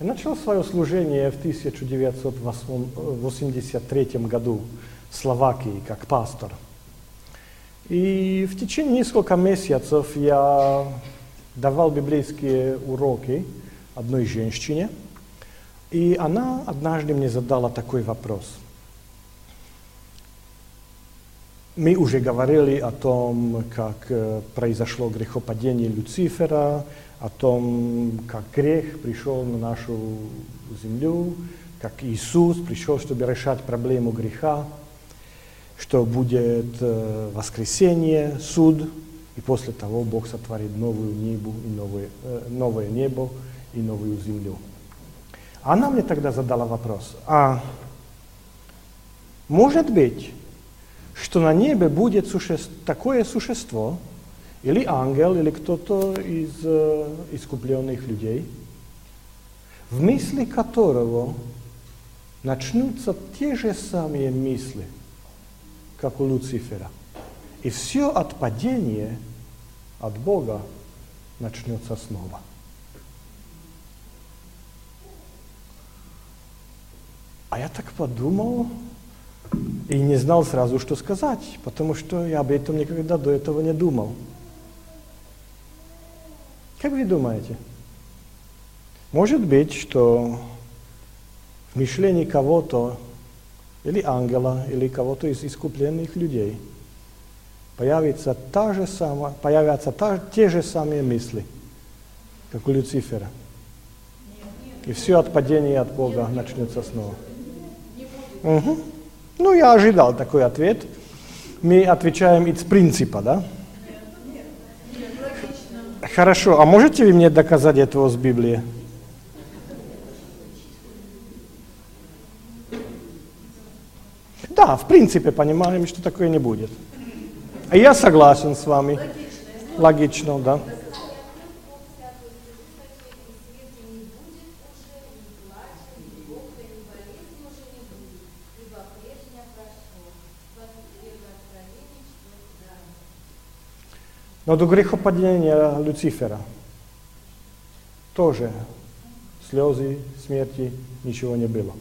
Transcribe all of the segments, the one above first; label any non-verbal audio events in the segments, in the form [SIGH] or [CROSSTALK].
Я начал свое служение в 1983 году в Словакии как пастор. И в течение нескольких месяцев я давал библейские уроки одной женщине, и она однажды мне задала такой вопрос. Мы уже говорили о том, как произошло грехопадение Люцифера, о том, как грех пришел на нашу землю, как Иисус пришел, чтобы решать проблему греха, что будет воскресение, суд, и после того Бог сотворит новую небо и новое, новое небо и новую землю. Она мне тогда задала вопрос, а может быть, что на небе будет суще... такое существо, или ангел, или кто-то из э, искупленных людей, в мысли которого начнутся те же самые мысли, как у Люцифера. И все отпадение от Бога начнется снова. А я так подумал и не знал сразу, что сказать, потому что я об этом никогда до этого не думал. Как вы думаете? Может быть, что в мышлении кого-то, или ангела, или кого-то из искупленных людей, появится та же самая, появятся та, те же самые мысли, как у Люцифера. И все отпадение от Бога начнется снова. Угу. Ну, я ожидал такой ответ. Мы отвечаем из принципа, да? Хорошо, а можете вы мне доказать этого с Библии? Да, в принципе понимаем, что такое не будет. Я согласен с вами. Логично, да. Но до грехопадения Люцифера тоже слезы, смерти, ничего не было.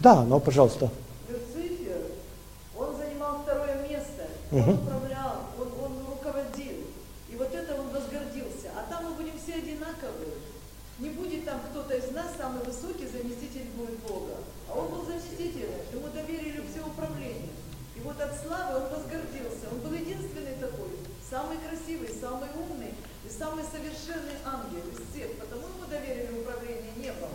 Да, но, пожалуйста. Люцифер, он занимал второе место, он управлял, он, он руководил. И вот это он возгордился. А там мы будем все одинаковые. Не будет там кто-то из нас самый высокий заместитель будет Бога. Заместителем, ему доверили все управление. И вот от славы он возгордился. Он был единственный такой, самый красивый, самый умный и самый совершенный ангел из всех. Потому ему доверили управление небом.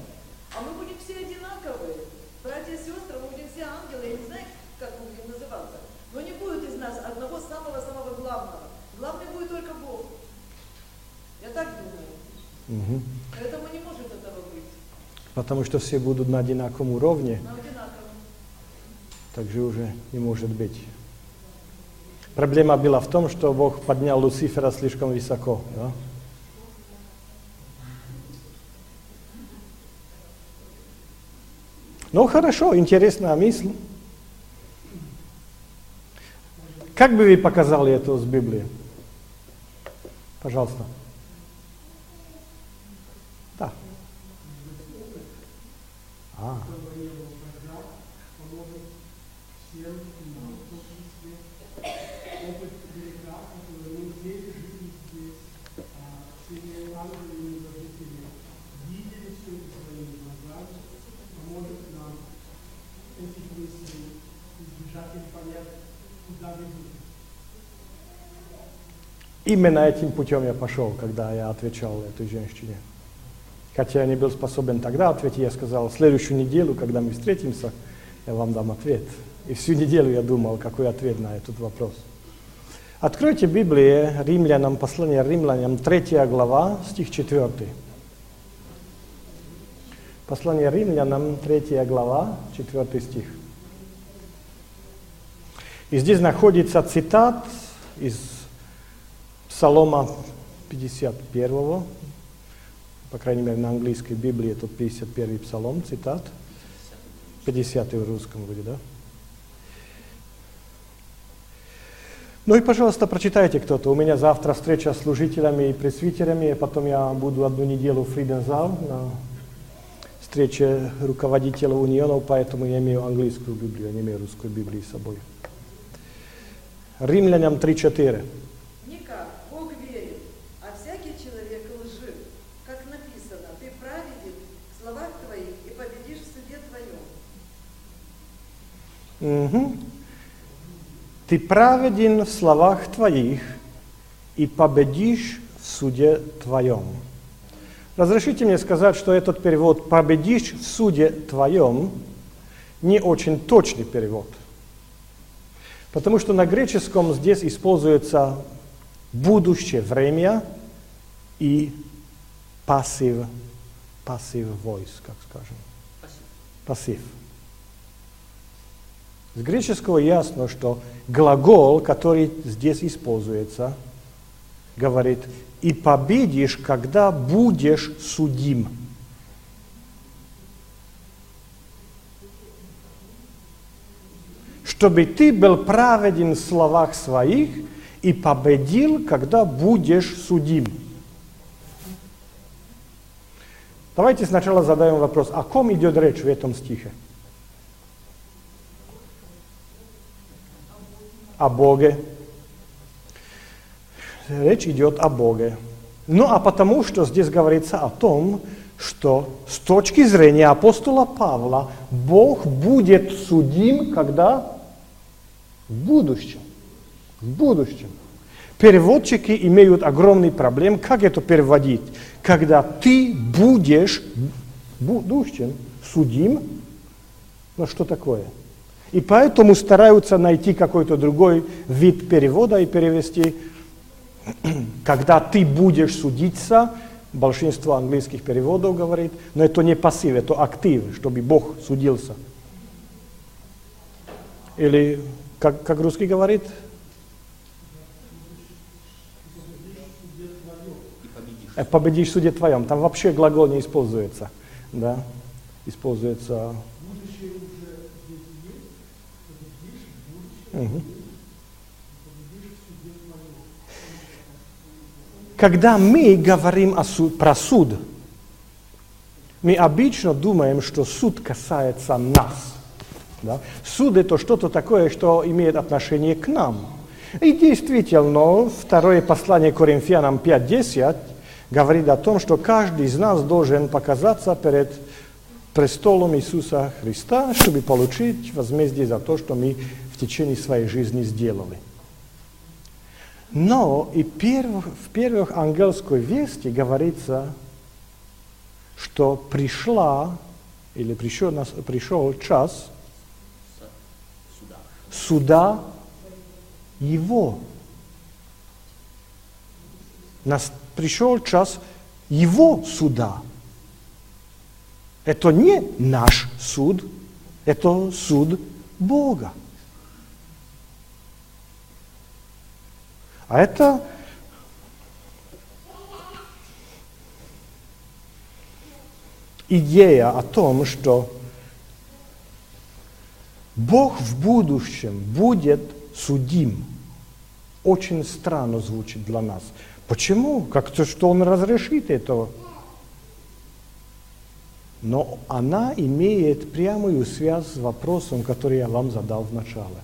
А мы будем все одинаковые. Братья и сестры, мы будем все ангелы, я не знаю, как мы будем называться. Но не будет из нас одного самого-самого главного. Главный будет только Бог. Я так думаю. Мгм. Поэтому не может этого быть. Потому что все будут на одинаковом уровне, На одинаковом. Так же уже не может быть. Проблема была в том, что Бог поднял Люцифера слишком высоко. Да? Ну хорошо, интересная мысль. Как бы вы показали это с Библии? Пожалуйста. Да. А. Именно этим путем я пошел, когда я отвечал этой женщине. Хотя я не был способен тогда ответить, я сказал, следующую неделю, когда мы встретимся, я вам дам ответ. И всю неделю я думал, какой ответ на этот вопрос. Откройте Библию, Римлянам, послание Римлянам, 3 глава, стих 4. Послание Римлянам, 3 глава, 4 стих. И здесь находится цитат из Псалома 51, по крайней мере на английской Библии это 51 псалом, цитат, 50 в русском вроде, да? Ну и, пожалуйста, прочитайте кто-то. У меня завтра встреча с служителями и пресвитерами, и потом я буду одну неделю в Фридензал на встрече руководителей унионов, поэтому я имею английскую Библию, я не имею русской Библии с собой. Римлянам 3.4. Никак, Бог верит, а всякий человек лжив. Как написано, ты праведен в словах твоих и победишь в суде твоем. Мгм. Ты праведен в словах твоих и победишь в суде твоем. Разрешите мне сказать, что этот перевод «победишь в суде твоем» не очень точный перевод. Потому что на греческом здесь используется будущее время и пассив, пассив voice, как скажем. Пассив. С греческого ясно, что глагол, который здесь используется, говорит, и победишь, когда будешь судим. Чтобы ты был праведен в словах своих и победил, когда будешь судим. Давайте сначала задаем вопрос, о ком идет речь в этом стихе? О Боге. Речь идет о Боге. Ну а потому, что здесь говорится о том, что с точки зрения апостола Павла Бог будет судим, когда? В будущем. В будущем. Переводчики имеют огромный проблем, как это переводить. Когда ты будешь в будущем судим, ну что такое? И поэтому стараются найти какой-то другой вид перевода и перевести, [CLEARS THROAT] когда ты будешь судиться, большинство английских переводов говорит, но это не пассив, это актив, чтобы Бог судился. Или, как, как русский говорит, «Э, победишь в суде твоем. Там вообще глагол не используется. Да? Используется... Когда мы говорим о суд, про суд, мы обычно думаем, что суд касается нас. Да? Суд это что-то такое, что имеет отношение к нам. И действительно, второе послание Коринфянам 5.10 говорит о том, что каждый из нас должен показаться перед престолом Иисуса Христа, чтобы получить возмездие за то, что мы в течение своей жизни сделали. Но и перв, в первых ангельской вести говорится, что пришла или пришел, пришел час Суда. Его. Нас пришел час Его суда. Это не наш суд, это суд Бога. А это идея о том, что Бог в будущем будет судим. Очень странно звучит для нас. Почему? Как-то, что Он разрешит этого. Но она имеет прямую связь с вопросом, который я вам задал в начале.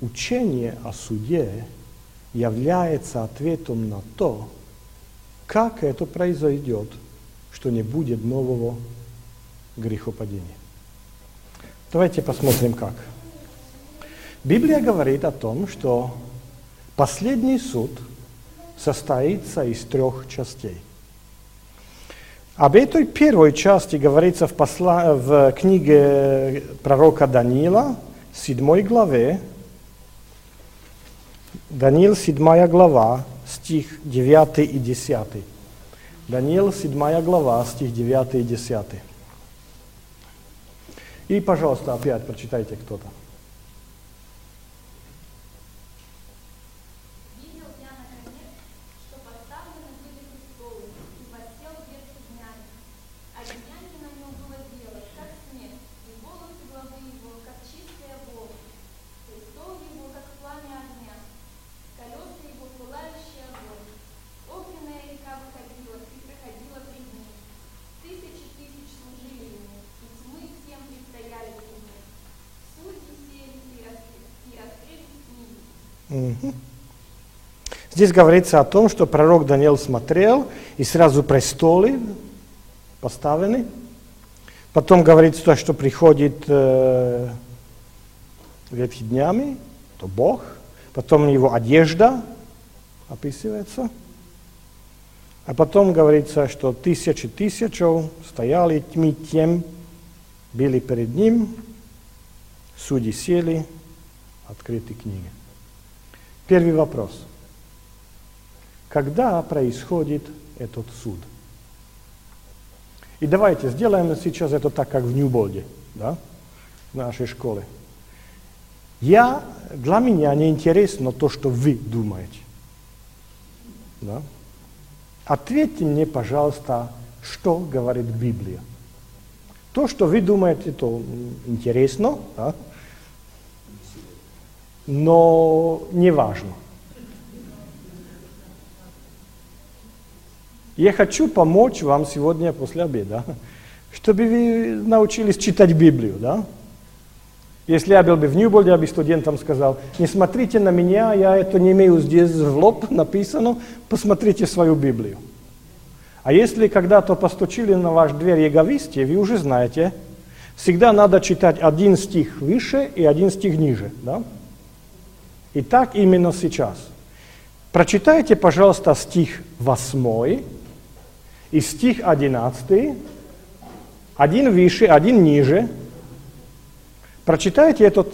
Учение о суде является ответом на то, как это произойдет, что не будет нового грехопадения. Давайте посмотрим как. Библия говорит о том, что последний суд состоится из трех частей. Об этой первой части говорится в, посла... в книге пророка Даниила, 7 главе. Даниил, 7 глава, стих 9 и 10. Даниил, 7 глава, стих 9 и 10. И, пожалуйста, опять прочитайте кто-то. Видел я наконец, что поставлены были престолы, и посел ветхий днями. А днями на нем было дело, как снег, и волосы главы его, как чистое волос. Мгм. Здесь говорится о том, что пророк Даниил смотрел, и сразу престолы поставлены. Потом говорится, то, что приходит э, ветхи днями, то Бог. Потом его одежда описывается. А потом говорится, что тысячи тысячев стояли тьми тем, били перед ним, судьи сели, открыты книги. Первый вопрос. Когда происходит этот суд? И давайте сделаем сейчас это так, как в Ньюболде, да, в нашей школе. Я, для меня не интересно то, что вы думаете. Да? Ответьте мне, пожалуйста, что говорит Библия. То, что вы думаете, то интересно, да? но не важно. Я хочу помочь вам сегодня после обеда, [LAUGHS] чтобы вы научились читать Библию, да? Если я был бы в Ньюболде, я бы студентам сказал, не смотрите на меня, я это не имею здесь в лоб написано, посмотрите свою Библию. А если когда-то постучили на ваш дверь яговисте, вы уже знаете, всегда надо читать один стих выше и один стих ниже, да? И так именно сейчас. Прочитайте, пожалуйста, стих 8 и стих 11, один выше, один ниже. Прочитайте этот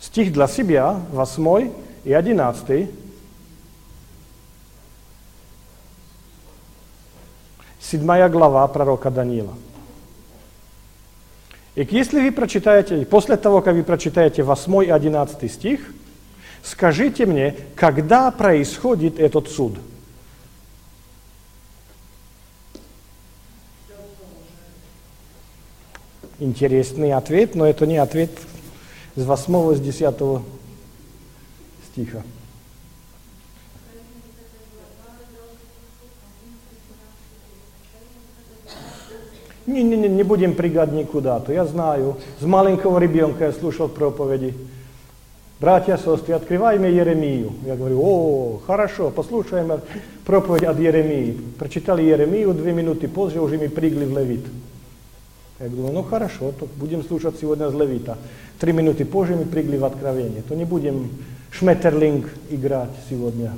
стих для себя, 8 и 11. Седьмая глава пророка Даниила. И если вы прочитаете, после того, как вы прочитаете 8 и 11 стих, скажите мне, когда происходит этот суд? Интересный ответ, но это не ответ с 8 с 10 стиха. Не, не, не, не будем прыгать никуда. То я знаю, с маленького ребенка я слушал проповеди. Братья, сестры, открывай мне Еремию. Я говорю, о, хорошо, послушаем проповедь от Еремии. Прочитали Еремию, две минуты позже уже мы прыгли в Левит. Я думаю, ну хорошо, то будем слушать сегодня с Левита. Три минуты позже мы прыгли в Откровение. То не будем шметерлинг играть сегодня.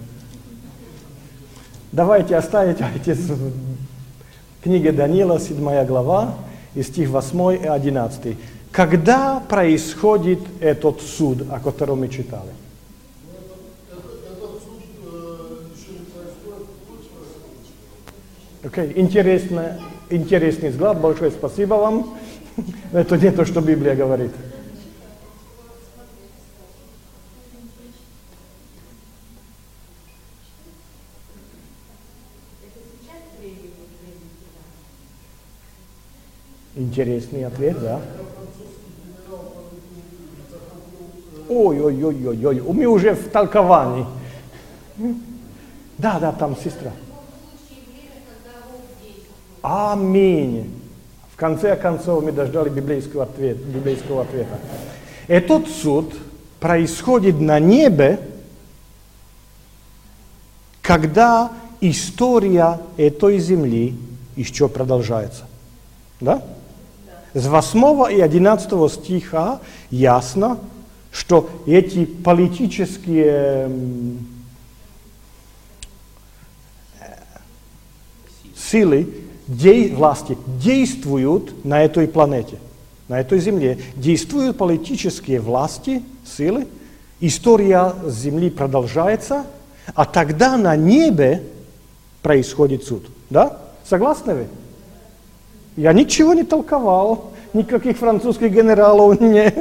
Давайте оставить Книга Даниила, 7 глава, и стих 8 и 11. Когда происходит этот суд, о котором мы читали? Окей, интересно, интересный взгляд, большое спасибо вам. Это не то, что Библия говорит. Интересный ответ, да? Ой, ой, ой, ой, ой, мы уже в толковании. Да, да, там сестра. Аминь. В конце концов мы дождали библейского ответа. Библейского ответа. Этот суд происходит на небе, когда история этой земли еще продолжается. Да? С 8 и 11 стиха ясно, что эти политические силы, де, власти действуют на этой планете, на этой земле. Действуют политические власти, силы, история Земли продолжается, а тогда на небе происходит суд. Да? Согласны вы? Я ничего не толковал, никаких французских генералов [LAUGHS] не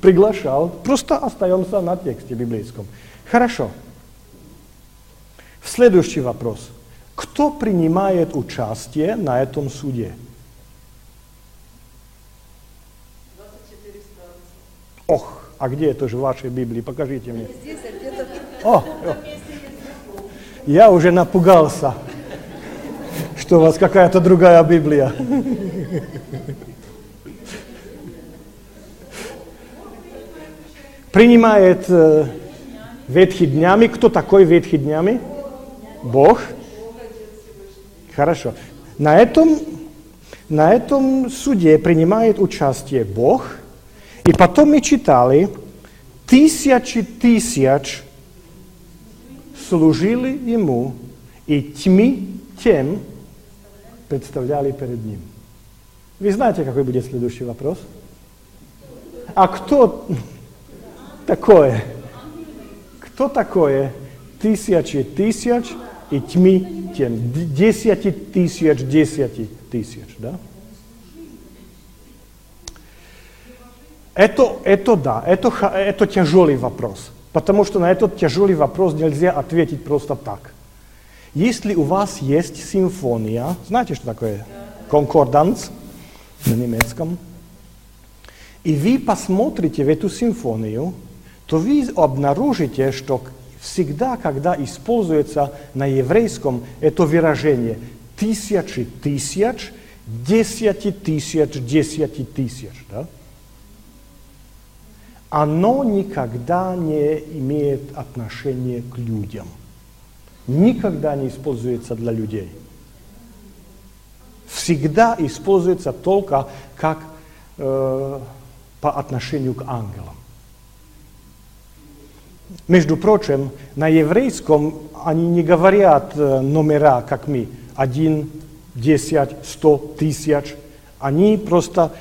приглашал. Просто остаемся на тексте библейском. Хорошо. Следующий вопрос. Кто принимает участие на этом суде? 24 станции. Ох, а где это же в вашей Библии? Покажите мне. О, о. я уже напугался, что у вас какая-то другая Библия. Принимает э, Ветхи днями. Кто такой ветхи днями? Бог. Хорошо. На этом, на этом суде принимает участие Бог. И потом мы читали, тысячи тысяч служили Ему, и тьми тем представляли перед Ним. Вы знаете, какой будет следующий вопрос? А кто такое? Кто такое тысячи тысяч и тьми тем? Десяти тысяч, десяти тысяч, да? Это, это да, это, это тяжелый вопрос, потому что на этот тяжелый вопрос нельзя ответить просто так. Если у вас есть симфония, знаете, что такое конкорданс на немецком, и вы посмотрите в эту симфонию, то вы обнаружите, что всегда, когда используется на еврейском это выражение тысячи тысяч, десяти тысяч, десяти тысяч, да? оно никогда не имеет отношения к людям. Никогда не используется для людей. Всегда используется только как э, по отношению к ангелам. Между прочим, на еврейском они не говорят э, номера, как мы, один, десять, сто, тысяч. Они просто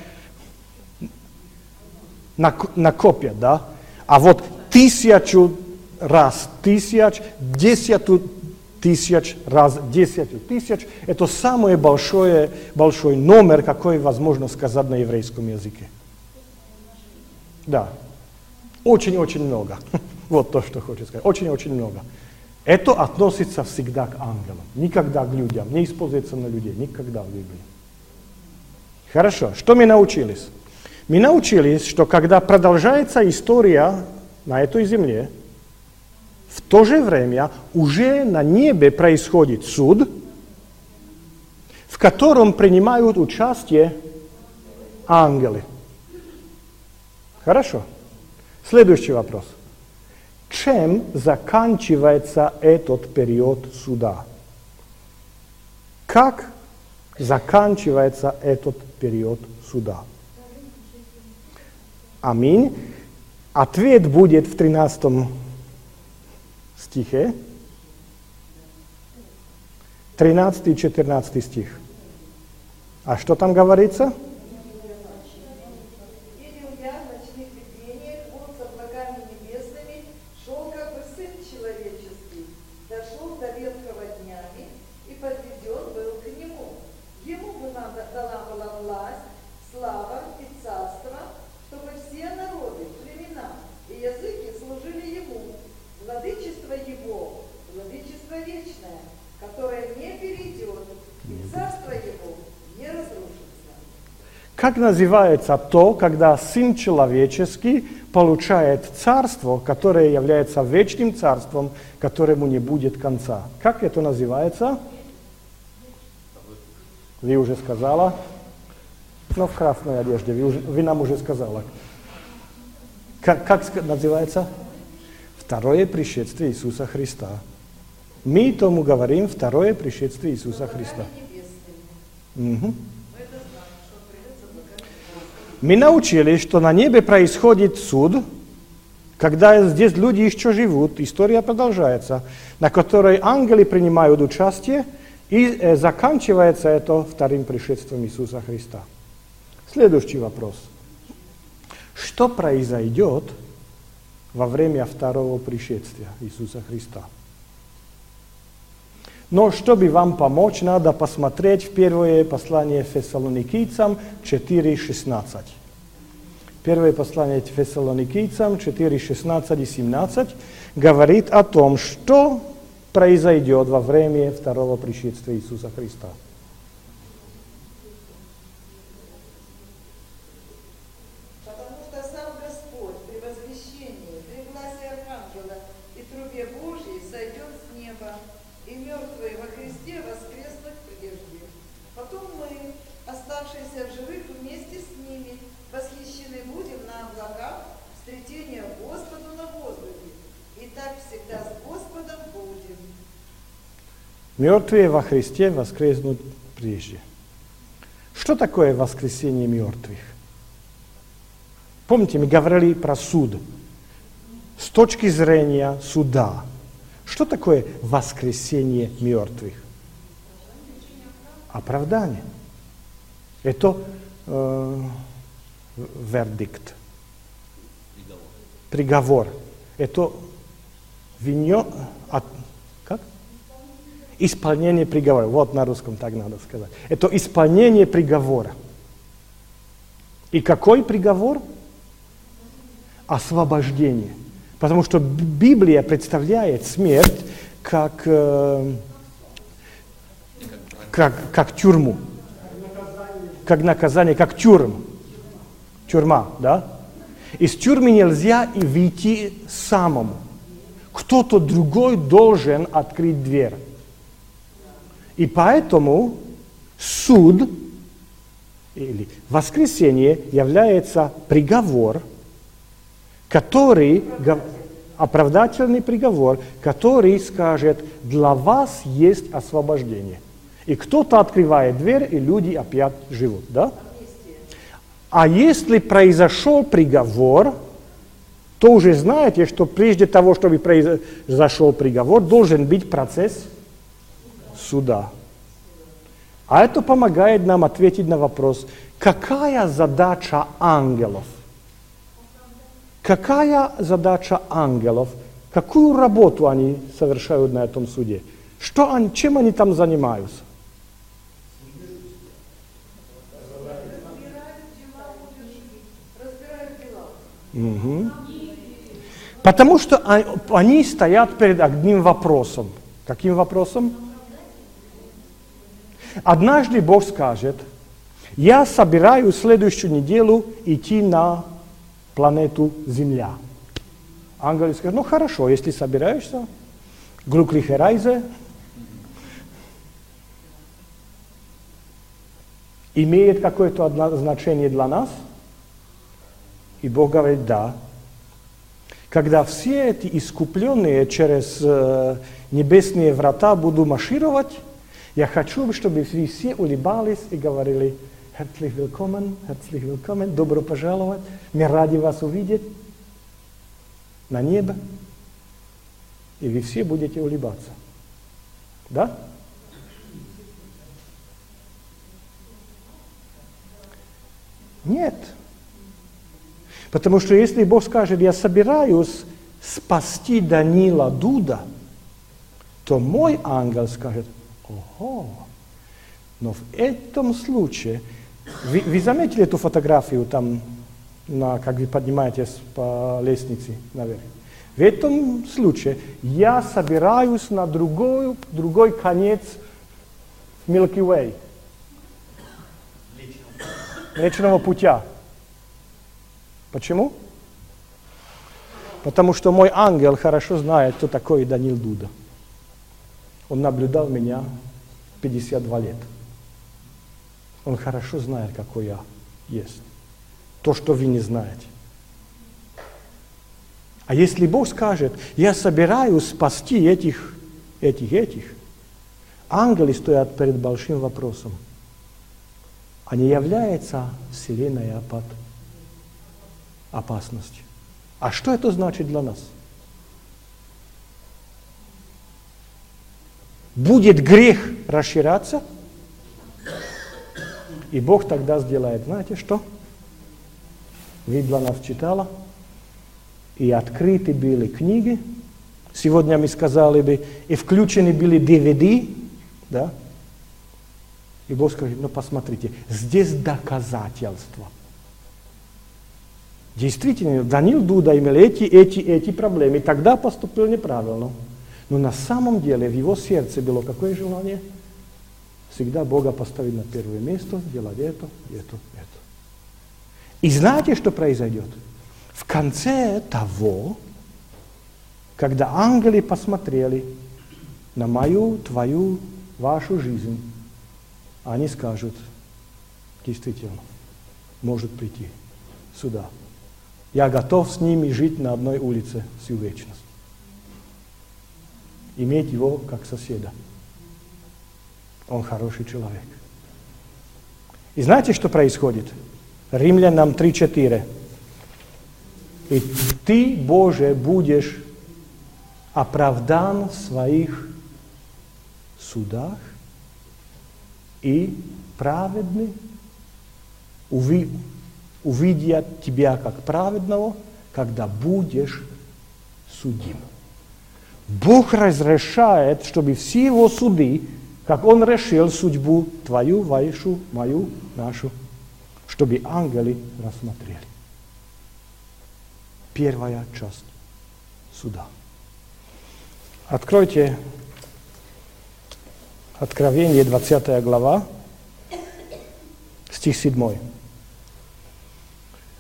накопят, да? А вот тысячу раз тысяч, десяту тысяч раз десятью тысяч, это самый большой, большой номер, какой возможно сказать на еврейском языке. Да. Очень-очень много. [LAUGHS] Вот то, что хочет сказать. Очень-очень много. Это относится всегда к ангелам, никогда к людям, не используется на людей, никогда в Библии. Хорошо, что мы научились? Мы научились, что когда продолжается история на этой земле, в то же время уже на небе происходит суд, в котором принимают участие ангелы. Хорошо. Следующий вопрос. Чем заканчивается этот период суда? Как заканчивается этот период суда? Аминь. Ответ будет в 13 стихе. 13 и 14 стих. А что там говорится? Как называется то, когда Сын Человеческий получает царство, которое является вечным царством, которому не будет конца? Как это называется? Вы уже сказала. Но в красной одежде, вы, уже, вы нам уже сказала. Как, как называется? Второе пришествие Иисуса Христа. Мы тому говорим второе пришествие Иисуса Христа. Угу. Мы научились, что на небе происходит суд, когда здесь люди еще живут, история продолжается, на которой ангелы принимают участие, и э, заканчивается это вторым пришествием Иисуса Христа. Следующий вопрос. Что произойдет во время второго пришествия Иисуса Христа? Но чтобы вам помочь, надо посмотреть в первое послание Фессалоникийцам 4.16. Первое послание Фессалоникийцам 4.16 и 17 говорит о том, что произойдет во время второго пришествия Иисуса Христа. Мертвые во Христе воскреснут прежде. Что такое воскресение мертвых? Помните, мы говорили про суд. С точки зрения суда, что такое воскресение мертвых? Оправдание. Это э, вердикт. Приговор. Это винё, от, как? Исполнение приговора. Вот на русском так надо сказать. Это исполнение приговора. И какой приговор? Освобождение. Потому что Библия представляет смерть как, э, как, как тюрьму. Как наказание, как тюрьм. Тюрьма, да? Из тюрьмы нельзя и выйти самому. Кто-то другой должен открыть дверь. И поэтому суд или воскресение является приговор, который, оправдательный приговор, который скажет, для вас есть освобождение. И кто-то открывает дверь, и люди опять живут, да? А если произошел приговор, то уже знаете, что прежде того, чтобы произошел приговор, должен быть процесс суда. А это помогает нам ответить на вопрос, какая задача ангелов? Какая задача ангелов? Какую работу они совершают на этом суде? Что они, чем они там занимаются? Угу. Потому что они стоят перед одним вопросом. Каким вопросом? Однажды Бог скажет, я собираюсь следующую неделю идти на планету Земля. Ангел скажет, ну хорошо, если собираешься, глюклихе райзе, имеет какое-то значение для нас? И Бог говорит, да. Когда все эти искупленные через э, небесные врата будут маршировать, я хочу, чтобы вы все улыбались и говорили, herzlich willkommen, herzlich willkommen, добро пожаловать, мы рады вас увидеть на небо. И вы все будете улыбаться. Да? Нет. Потому что если Бог скажет, я собираюсь спасти Данила Дуда, то мой ангел скажет, ого, но в этом случае, вы, вы заметили эту фотографию там, на, как вы поднимаетесь по лестнице наверх? В этом случае я собираюсь на другой, другой конец Milky Way. Млечного путя. Почему? Потому что мой ангел хорошо знает, кто такой Данил Дуда. Он наблюдал меня 52 лет. Он хорошо знает, какой я есть. То, что вы не знаете. А если Бог скажет, я собираюсь спасти этих, этих, этих, ангелы стоят перед большим вопросом. А не является Вселенная под опасностью. А что это значит для нас? Будет грех расширяться, и Бог тогда сделает, знаете что? Вы для нас читала, и открыты были книги, сегодня мы сказали бы, и включены были DVD, да? И Бог скажет, ну посмотрите, здесь доказательства – Действительно, Данил Дуда имел эти, эти, эти проблемы, и тогда поступил неправильно. Но на самом деле в его сердце было какое желание? Всегда Бога поставить на первое место, делать это, это, это. И знаете, что произойдет? В конце того, когда ангелы посмотрели на мою, твою, вашу жизнь, они скажут, действительно, может прийти сюда. Я готов с ними жить на одной улице всю вечность. Иметь его как соседа. он хороший человек. И знаете, что происходит? Римлянам 3.4. И ты, Боже, будешь оправдан в своих судах и праведный, уви, увидят тебя как праведного, когда будешь судим. Бог разрешает, чтобы все его суды, как Он решил судьбу твою, вашу, мою, нашу, чтобы ангелы рассмотрели. Первая часть суда. Откройте Откровение, 20 глава, стих 7.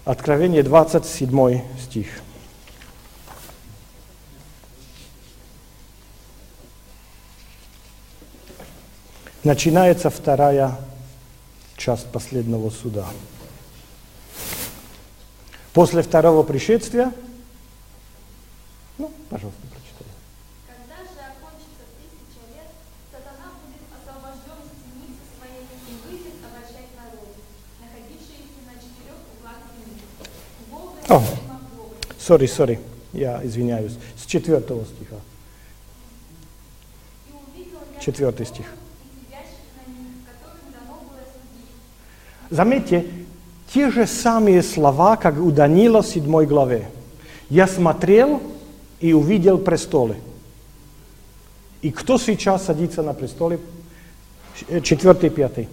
Откровение, 27 стих. Начинается вторая часть последнего суда. После второго пришествия, ну, пожалуйста, прочитай. Когда же окончится тысяча лет, сатана будет освобожден из темницы своей и выйдет обращать народ, находившиеся на четырех углах земли. Бога и. Сори, сори, я извиняюсь. С четвертого стиха. Четвертый стих. Заметьте, те же самые слова, как у Даниила в 7 главе. Я смотрел и увидел престолы. И кто сейчас садится на престоле? Э, Четвертый, пятый.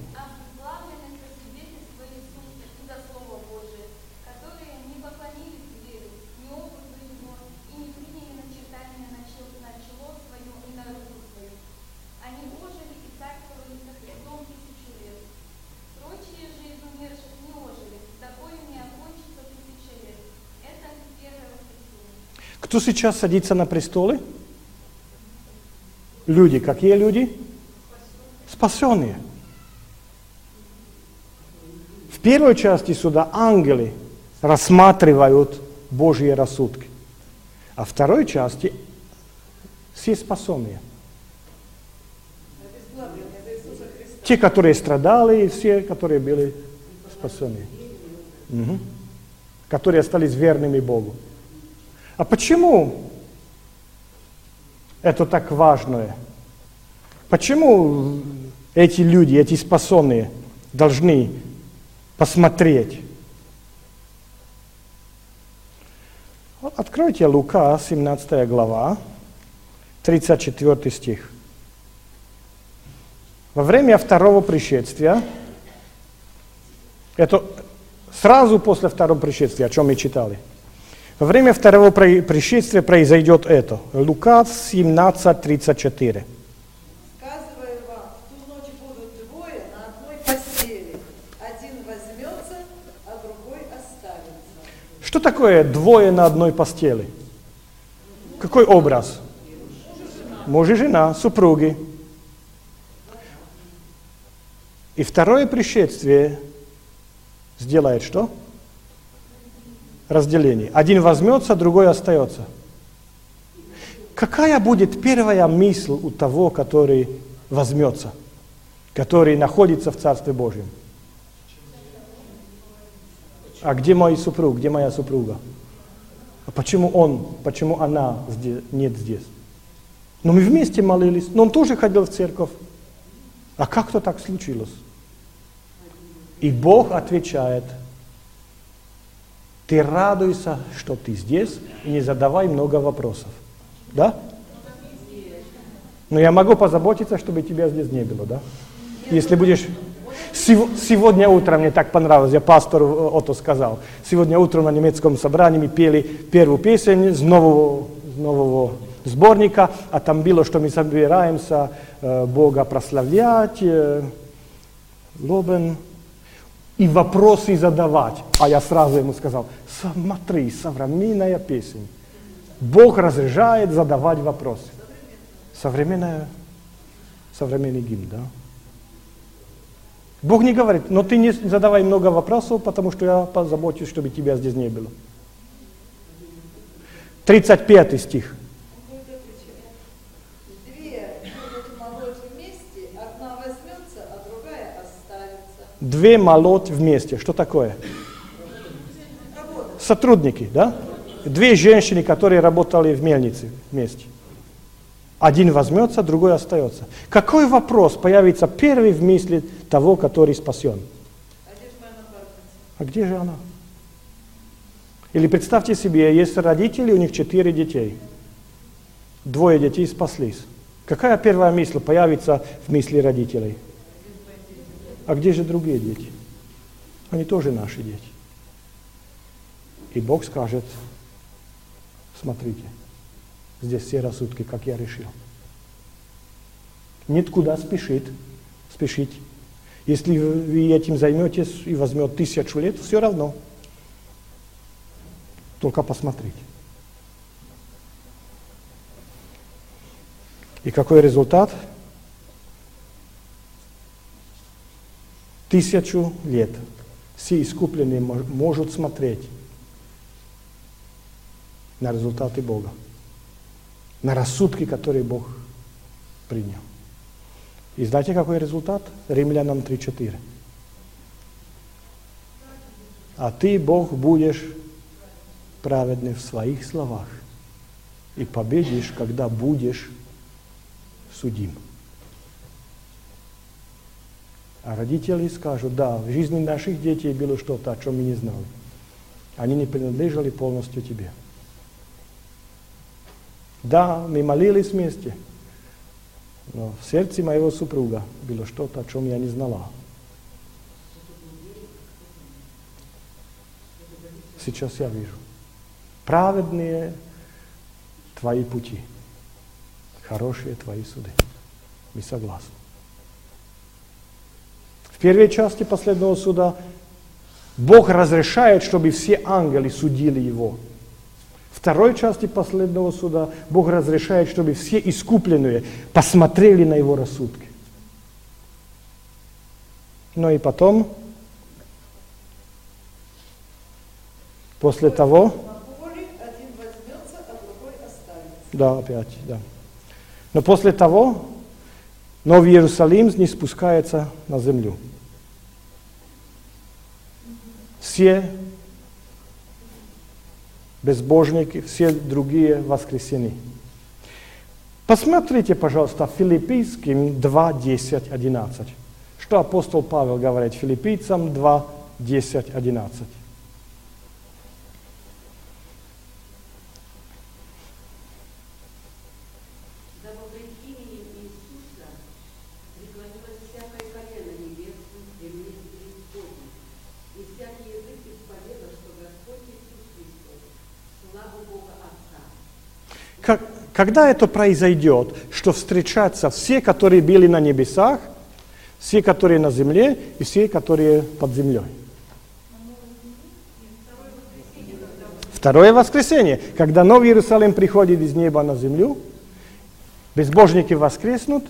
Кто сейчас садится на престолы? Люди. Какие люди? Спасенные. В первой части суда ангелы рассматривают Божьи рассудки. А в второй части все спасенные. Те, которые страдали, и все, которые были спасенные. Мгм. Которые остались верными Богу. А почему это так важное? Почему эти люди, эти спасенные должны посмотреть? Откройте Лука, 17 глава, 34 стих. Во время второго пришествия, это сразу после второго пришествия, о чем мы читали, во время второго при- пришествия произойдет это. Лука 17, 34. Сказываю вам, в ту ночь будут двое на одной постели. Один возьмется, а другой оставится. Что такое двое на одной постели? Какой образ? Муж и жена, супруги. И второе пришествие сделает что? Разделение. Один возьмется, другой остается. Какая будет первая мысль у того, который возьмется, который находится в Царстве Божьем? А где мой супруг, где моя супруга? А почему он, почему она здесь, нет здесь? Но мы вместе молились, но он тоже ходил в церковь. А как то так случилось? И Бог отвечает, ты радуйся, что ты здесь, и не задавай много вопросов. Да? Но я могу позаботиться, чтобы тебя здесь не было, да? Если будешь... Сего- Сегодня утром мне так понравилось, я пастору Ото сказал. Сегодня утром на немецком собрании мы пели первую песню с нового, с нового сборника, а там было, что мы собираемся э, Бога прославлять, э, лобен, и вопросы задавать. А я сразу ему сказал, смотри, современная песня. Бог разрешает задавать вопросы. Современная, современный гимн, да? Бог не говорит, но ты не задавай много вопросов, потому что я позабочусь, чтобы тебя здесь не было. 35 стих. Две будут молоть вместе, одна возьмется, две молоть вместе. Что такое? Сотрудники, да? Две женщины, которые работали в мельнице вместе. Один возьмется, другой остается. Какой вопрос появится первый в мысли того, который спасен? А где же она? Или представьте себе, есть родители, у них четыре детей. Двое детей спаслись. Какая первая мысль появится в мысли родителей? А где же другие дети? Они тоже наши дети. И Бог скажет, смотрите, здесь все рассудки, как я решил. Нет куда спешит, спешить. Если вы этим займетесь и возьмет тысячу лет, все равно. Только посмотрите. И какой результат? Тысячу лет все искупленные могут смотреть на результаты Бога, на рассудки, которые Бог принял. И знаете, какой результат? Римлянам 3.4. А ты, Бог, будешь праведный в своих словах и победишь, когда будешь судим. А родители скажут, да, в жизни наших детей было что-то, о чем мы не знали. Они не принадлежали полностью тебе. Да, мы молились вместе, но в сердце моего супруга было что-то, о чем я не знала. Сейчас я вижу. Праведные твои пути, хорошие твои суды. Мы согласны. В первой части последнего суда Бог разрешает, чтобы все ангелы судили его. Второй части последнего суда Бог разрешает, чтобы все искупленные посмотрели на его рассудки. Но и потом, после того, а да, опять, да. Но после того Новый Иерусалим не спускается на землю. Все безбожники, все другие воскресены. Посмотрите, пожалуйста, Филиппийским 2, 10, 11. Что апостол Павел говорит филиппийцам 2, 10, 11. Как- когда это произойдет, что встречаются все, которые были на небесах, все, которые на земле, и все, которые под землей? Второе воскресенье, когда Новый Иерусалим приходит из неба на землю, безбожники воскреснут,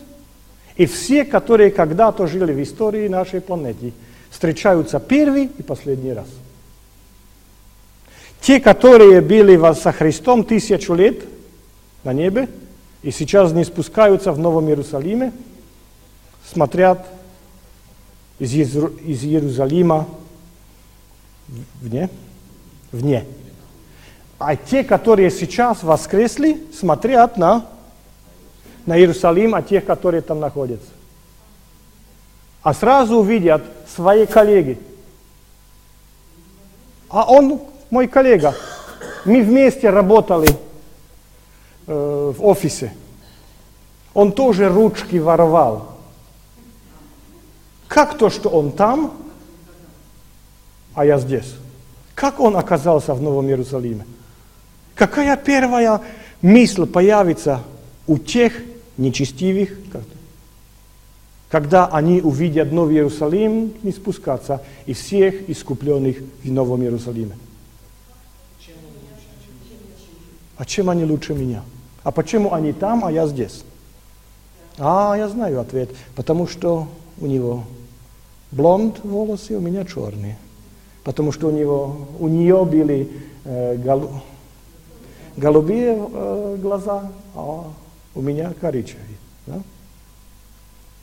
и все, которые когда-то жили в истории нашей планеты, встречаются первый и последний раз. Те, которые были со Христом тысячу лет на небе, и сейчас не спускаются в Новом Иерусалиме, смотрят из, из Иерусалима вне, вне. А те, которые сейчас воскресли, смотрят на, на Иерусалим, а тех, которые там находятся. А сразу увидят свои коллеги. А он мой коллега. Мы вместе работали э, в офисе. Он тоже ручки воровал. Как то, что он там, а я здесь? Как он оказался в Новом Иерусалиме? Какая первая мысль появится у тех нечестивых, когда они увидят Новый Иерусалим не спускаться и всех искупленных в Новом Иерусалиме? А чем они лучше меня? А почему они там, а я здесь? А, я знаю ответ. Потому что у него блонд волосы, у меня черные. Потому что у, него, у нее были э, голу- голубые э, глаза, а у меня коричневые. да?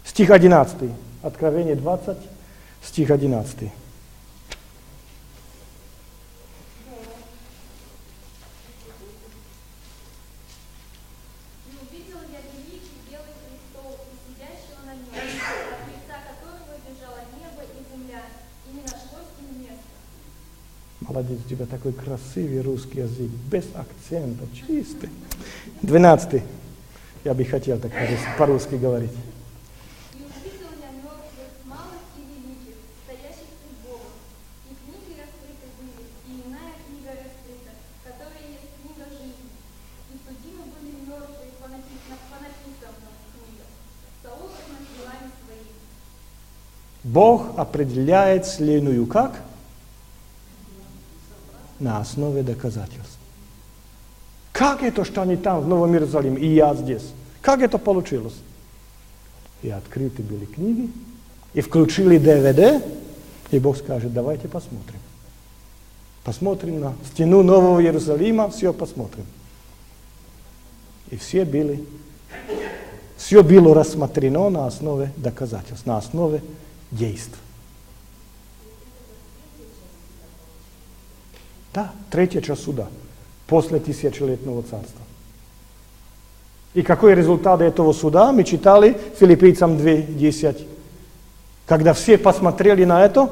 Стих 11, Откровение 20, стих 11. И увидел я великий белый престол и сидящего на нем, от лица которого бежало небо и земля, и не нашлось им места. Молодец, у тебя такой красивый русский язык, без акцента, чистый. 12. Я бы хотел так по-русски- по-русски говорить. Бог определяет Вселенную как? На основе доказательств. Как это, что они там, в Новом Иерусалиме, и я здесь? Как это получилось? И открыты были книги, и включили ДВД, и Бог скажет, давайте посмотрим. Посмотрим на стену Нового Иерусалима, все посмотрим. И все были, все было рассмотрено на основе доказательств, на основе действий. Да, третья часть суда, после тысячелетнего царства. И какой результат этого суда мы читали Филиппийцам 2.10. Когда все посмотрели на это,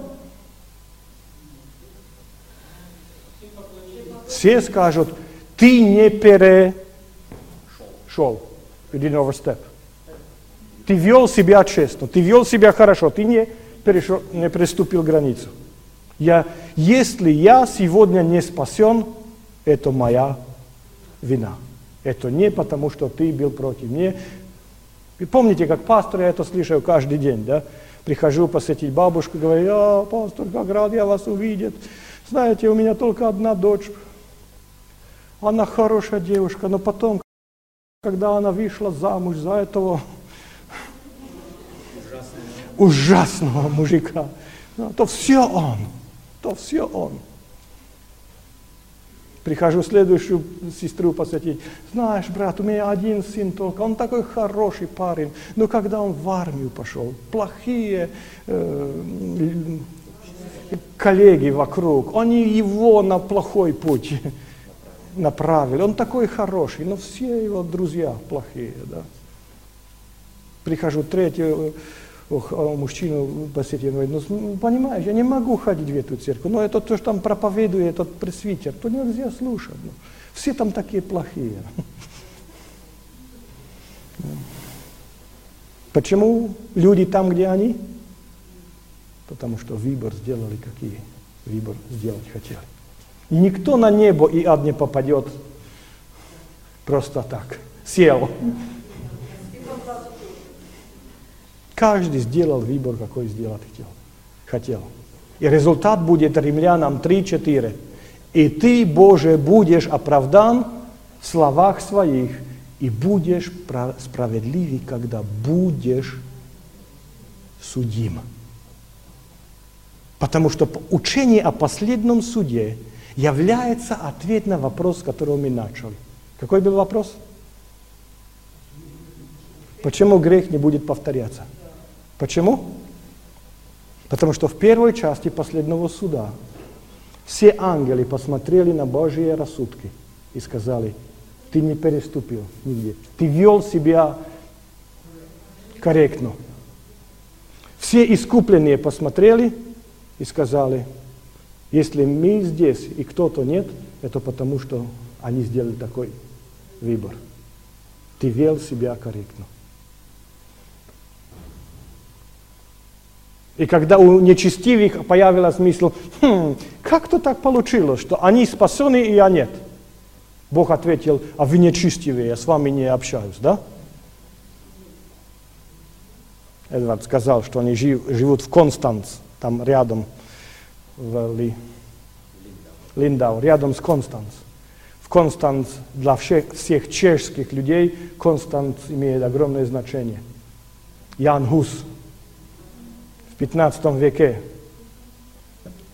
все скажут, ты не перешел. Didn't overstep. Ты вел себя честно, ты вел себя хорошо, ты не, перешел, не приступил границу. Я, если я сегодня не спасен, это моя вина. Это не потому, что ты был против меня. Вы помните, как пастор, я это слышал каждый день, да? Прихожу посетить бабушку, говорю, а, пастор, как рад я вас увидеть. Знаете, у меня только одна дочь. Она хорошая девушка, но потом, когда она вышла замуж за этого ужасного мужика, ну, то все он, то все он. Прихожу следующую сестру посетить. Знаешь, брат, у меня один сын только, он такой хороший парень. Но когда он в армию пошел, плохие э, коллеги вокруг, они его на плохой путь [LAUGHS] направили. Он такой хороший, но все его друзья плохие. Да? Прихожу третью ох, а мужчину посетил, говорит, ну понимаешь, я не могу ходить в эту церковь, но это то, что там проповедует этот пресвитер, то нельзя слушать. Ну, все там такие плохие. [LAUGHS] Почему люди там, где они? Потому что выбор сделали какие? Выбор сделать хотели. Никто на небо и ад не попадет просто так. Сел. Каждый сделал выбор, какой сделать хотел. хотел. И результат будет Римлянам 3-4. И ты, Боже, будешь оправдан в словах своих, и будешь справедливый, когда будешь судим. Потому что учение о последнем суде является ответ на вопрос, с которого мы начали. Какой был вопрос? Почему грех не будет повторяться? Почему? Потому что в первой части последнего суда все ангелы посмотрели на Божьи рассудки и сказали, ты не переступил нигде, ты вел себя корректно. Все искупленные посмотрели и сказали, если мы здесь и кто-то нет, это потому, что они сделали такой выбор. Ты вел себя корректно. И когда у нечестивых появился мысль, хм, как-то так получилось, что они спасены, и я нет. Бог ответил, а вы нечестивые, я с вами не общаюсь, да? Эдвард сказал, что они жив, живут в Констанц, там рядом, в Ли, Линдау, рядом с Констанц. В Констанц для всех, всех чешских людей Констанц имеет огромное значение. Ян Хус в 15 веке,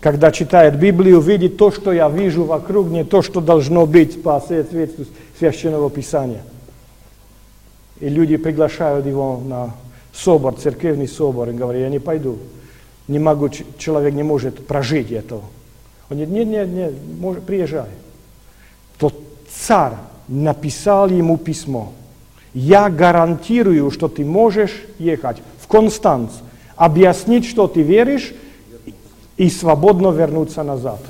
когда читает Библию, видит то, что я вижу вокруг, не то, что должно быть по соответствию Священного Писания. И люди приглашают его на собор, церковный собор, и говорят, я не пойду. не могу, человек не может прожить этого. Он говорит, нет, нет, нет, может, приезжай. То царь написал ему письмо. Я гарантирую, что ты можешь ехать в Констанц, объяснить, что ты веришь, и- свободно вернуться назад.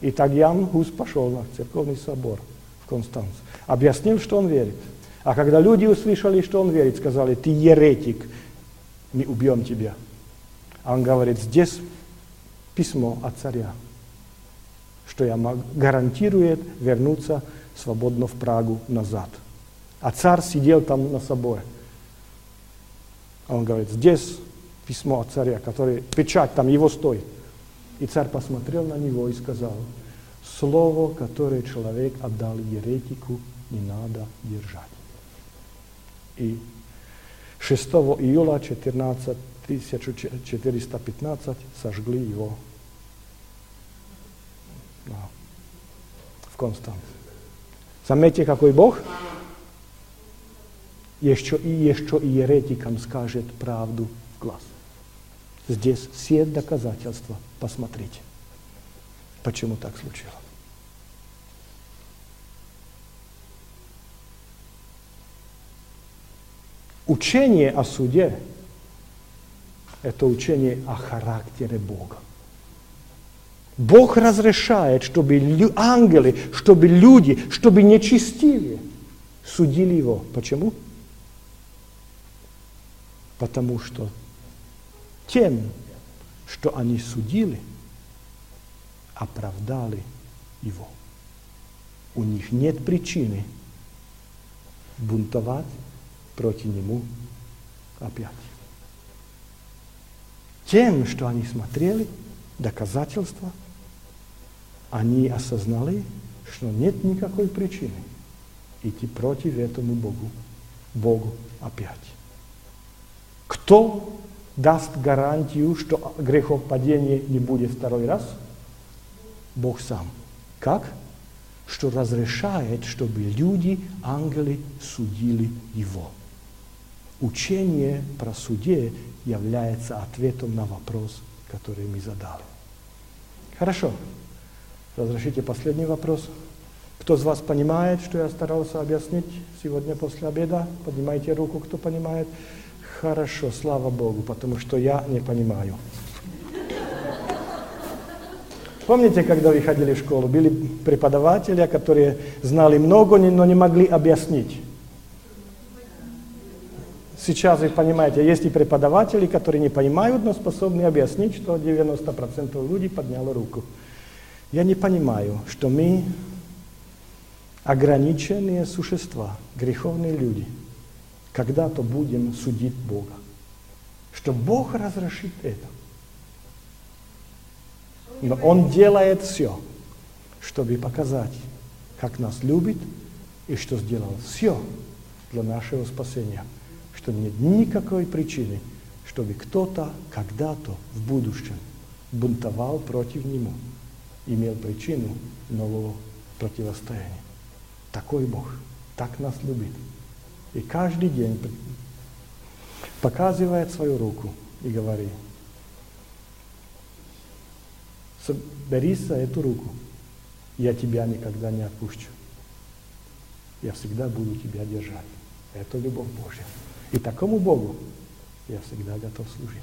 И так Ян Гус пошел на церковный собор в Констанц. Объяснил, что он верит. А когда люди услышали, что он верит, сказали, ты еретик, мы убьем тебя. А он говорит, здесь письмо от царя, что я гарантирует вернуться свободно в Прагу назад. А царь сидел там на соборе. А он говорит, здесь письмо от царя, который, печать там его стоит. И царь посмотрел на него и сказал, слово, которое человек отдал еретику, не надо держать. И 6 июля 14, 1415 сожгли его в Констанце. Заметьте, какой Бог? Еще и еще и еретикам скажет правду глаз. Здесь все доказательства. Посмотрите, почему так случилось. Учение о суде – это учение о характере Бога. Бог разрешает, чтобы ангелы, чтобы люди, чтобы нечестивые судили его. Почему? Потому что тем, что они судили, оправдали его. У них нет причины бунтовать против него опять. Тем, что они смотрели, доказательства, они осознали, что нет никакой причины идти против этому Богу, Богу опять. Кто даст гарантию, что грехопадения не будет второй раз? Бог сам. Как? Что разрешает, чтобы люди, ангелы, судили его. Учение про суде является ответом на вопрос, который мы задали. Хорошо. Разрешите последний вопрос. Кто из вас понимает, что я старался объяснить сегодня после обеда? Поднимайте руку, кто понимает. Хорошо, слава Богу, потому что я не понимаю. Помните, когда вы ходили в школу, были преподаватели, которые знали много, но не могли объяснить? Сейчас вы понимаете, есть и преподаватели, которые не понимают, но способны объяснить, что 90% людей подняло руку. Я не понимаю, что мы ограниченные существа, греховные люди, когда-то будем судить Бога. Что Бог разрешит это. Но Он делает все, чтобы показать, как нас любит и что сделал все для нашего спасения. Что нет никакой причины, чтобы кто-то когда-то в будущем бунтовал против Него, имел причину нового противостояния. Такой Бог, так нас любит. И каждый день показывает свою руку и говорит, соберись за эту руку, я тебя никогда не отпущу. Я всегда буду тебя держать. Это любовь Божья. И такому Богу я всегда готов служить.